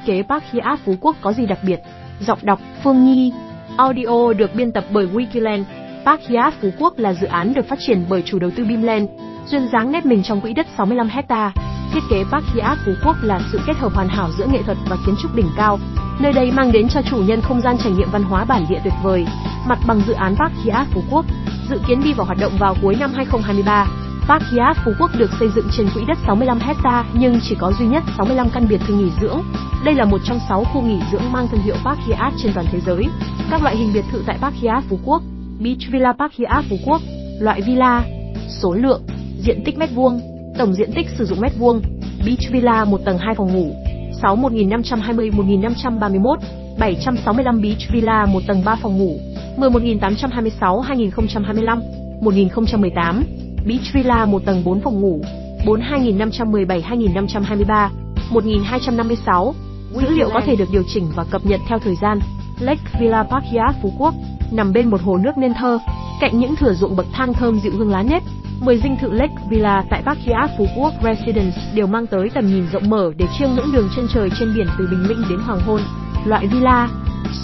thiết kế Park Hyatt Phú Quốc có gì đặc biệt? Giọng đọc Phương Nhi Audio được biên tập bởi Wikiland Park Hyatt Phú Quốc là dự án được phát triển bởi chủ đầu tư Bimland, duyên dáng nét mình trong quỹ đất 65 hecta. Thiết kế Park Hyatt Phú Quốc là sự kết hợp hoàn hảo giữa nghệ thuật và kiến trúc đỉnh cao. Nơi đây mang đến cho chủ nhân không gian trải nghiệm văn hóa bản địa tuyệt vời. Mặt bằng dự án Park Hyatt Phú Quốc dự kiến đi vào hoạt động vào cuối năm 2023. Park Hyatt Phú Quốc được xây dựng trên quỹ đất 65 hecta nhưng chỉ có duy nhất 65 căn biệt thự nghỉ dưỡng. Đây là một trong 6 khu nghỉ dưỡng mang thương hiệu Park Hyatt trên toàn thế giới. Các loại hình biệt thự tại Park Hyatt Phú Quốc, Beach Villa Park Hyatt Phú Quốc, Loại villa, Số lượng, Diện tích mét vuông, Tổng diện tích sử dụng mét vuông, Beach Villa một tầng 2 phòng ngủ 6 1520 1531 765 Beach Villa một tầng 3 phòng ngủ 11826 2025 1018 Beach Villa một tầng 4 phòng ngủ 42517 2523 1256 Dữ liệu có thể được điều chỉnh và cập nhật theo thời gian. Lake Villa Park Phú Quốc nằm bên một hồ nước nên thơ, cạnh những thửa ruộng bậc thang thơm dịu hương lá nếp. 10 dinh thự Lake Villa tại Park Phú Quốc Residence đều mang tới tầm nhìn rộng mở để chiêm ngưỡng đường chân trời trên biển từ bình minh đến hoàng hôn. Loại villa,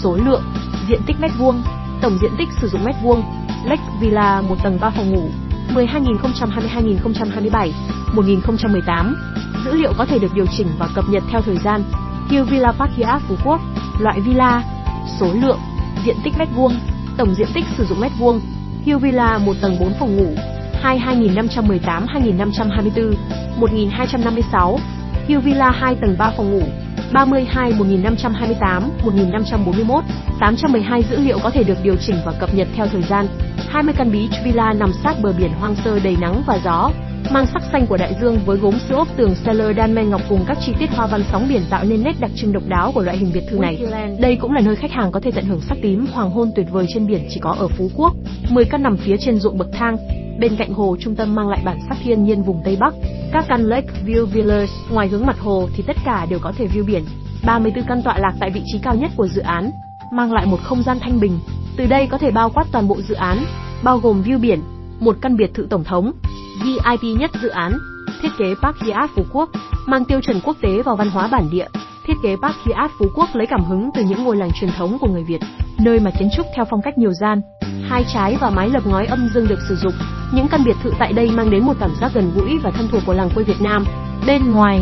số lượng, diện tích mét vuông, tổng diện tích sử dụng mét vuông. Lake Villa một tầng 3 phòng ngủ, 12.020-2027, 1018. Dữ liệu có thể được điều chỉnh và cập nhật theo thời gian. Hill Villa Parkia Phú Quốc, loại villa, số lượng, diện tích mét vuông, tổng diện tích sử dụng mét vuông. Hill Villa một tầng 4 phòng ngủ, 22.518-2524, 1256. Hill Villa 2 tầng 3 phòng ngủ, 32 1528, 1541, 812 dữ liệu có thể được điều chỉnh và cập nhật theo thời gian. 20 căn beach villa nằm sát bờ biển hoang sơ đầy nắng và gió, mang sắc xanh của đại dương với gốm sữa ốp tường cellar đan men ngọc cùng các chi tiết hoa văn sóng biển tạo nên nét đặc trưng độc đáo của loại hình biệt thự này. Đây cũng là nơi khách hàng có thể tận hưởng sắc tím hoàng hôn tuyệt vời trên biển chỉ có ở Phú Quốc. 10 căn nằm phía trên ruộng bậc thang, bên cạnh hồ trung tâm mang lại bản sắc thiên nhiên vùng Tây Bắc. Các căn Lake View Villas ngoài hướng mặt hồ thì tất cả đều có thể view biển. 34 căn tọa lạc tại vị trí cao nhất của dự án, mang lại một không gian thanh bình. Từ đây có thể bao quát toàn bộ dự án, bao gồm view biển, một căn biệt thự tổng thống, VIP nhất dự án, thiết kế Park Hyatt Phú Quốc, mang tiêu chuẩn quốc tế vào văn hóa bản địa. Thiết kế Park Hyatt Phú Quốc lấy cảm hứng từ những ngôi làng truyền thống của người Việt, nơi mà kiến trúc theo phong cách nhiều gian, hai trái và mái lập ngói âm dương được sử dụng. Những căn biệt thự tại đây mang đến một cảm giác gần gũi và thân thuộc của làng quê Việt Nam. Bên ngoài,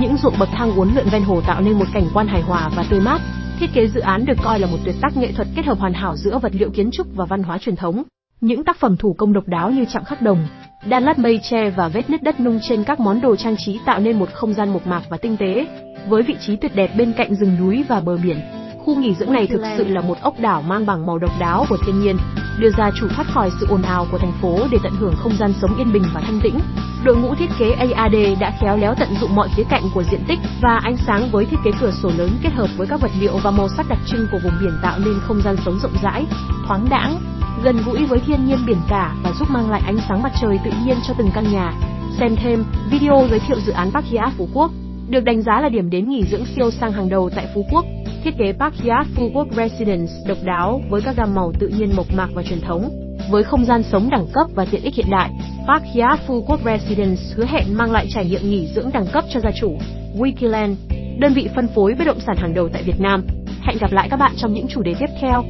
những ruộng bậc thang uốn lượn ven hồ tạo nên một cảnh quan hài hòa và tươi mát. Thiết kế dự án được coi là một tuyệt tác nghệ thuật kết hợp hoàn hảo giữa vật liệu kiến trúc và văn hóa truyền thống. Những tác phẩm thủ công độc đáo như chạm khắc đồng, đan lát mây tre và vết nứt đất nung trên các món đồ trang trí tạo nên một không gian mộc mạc và tinh tế. Với vị trí tuyệt đẹp bên cạnh rừng núi và bờ biển, khu nghỉ dưỡng này thực sự là một ốc đảo mang bằng màu độc đáo của thiên nhiên, đưa ra chủ thoát khỏi sự ồn ào của thành phố để tận hưởng không gian sống yên bình và thanh tĩnh. Đội ngũ thiết kế AAD đã khéo léo tận dụng mọi khía cạnh của diện tích và ánh sáng với thiết kế cửa sổ lớn kết hợp với các vật liệu và màu sắc đặc trưng của vùng biển tạo nên không gian sống rộng rãi, thoáng đãng, gần gũi với thiên nhiên biển cả và giúp mang lại ánh sáng mặt trời tự nhiên cho từng căn nhà. Xem thêm video giới thiệu dự án Park Hyatt Phú Quốc, được đánh giá là điểm đến nghỉ dưỡng siêu sang hàng đầu tại Phú Quốc. Thiết kế Park Hyatt Phú Quốc Residence độc đáo với các gam màu tự nhiên mộc mạc và truyền thống, với không gian sống đẳng cấp và tiện ích hiện đại. Park Hyatt Phú Quốc Residence hứa hẹn mang lại trải nghiệm nghỉ dưỡng đẳng cấp cho gia chủ. Wikiland, đơn vị phân phối bất động sản hàng đầu tại Việt Nam. Hẹn gặp lại các bạn trong những chủ đề tiếp theo.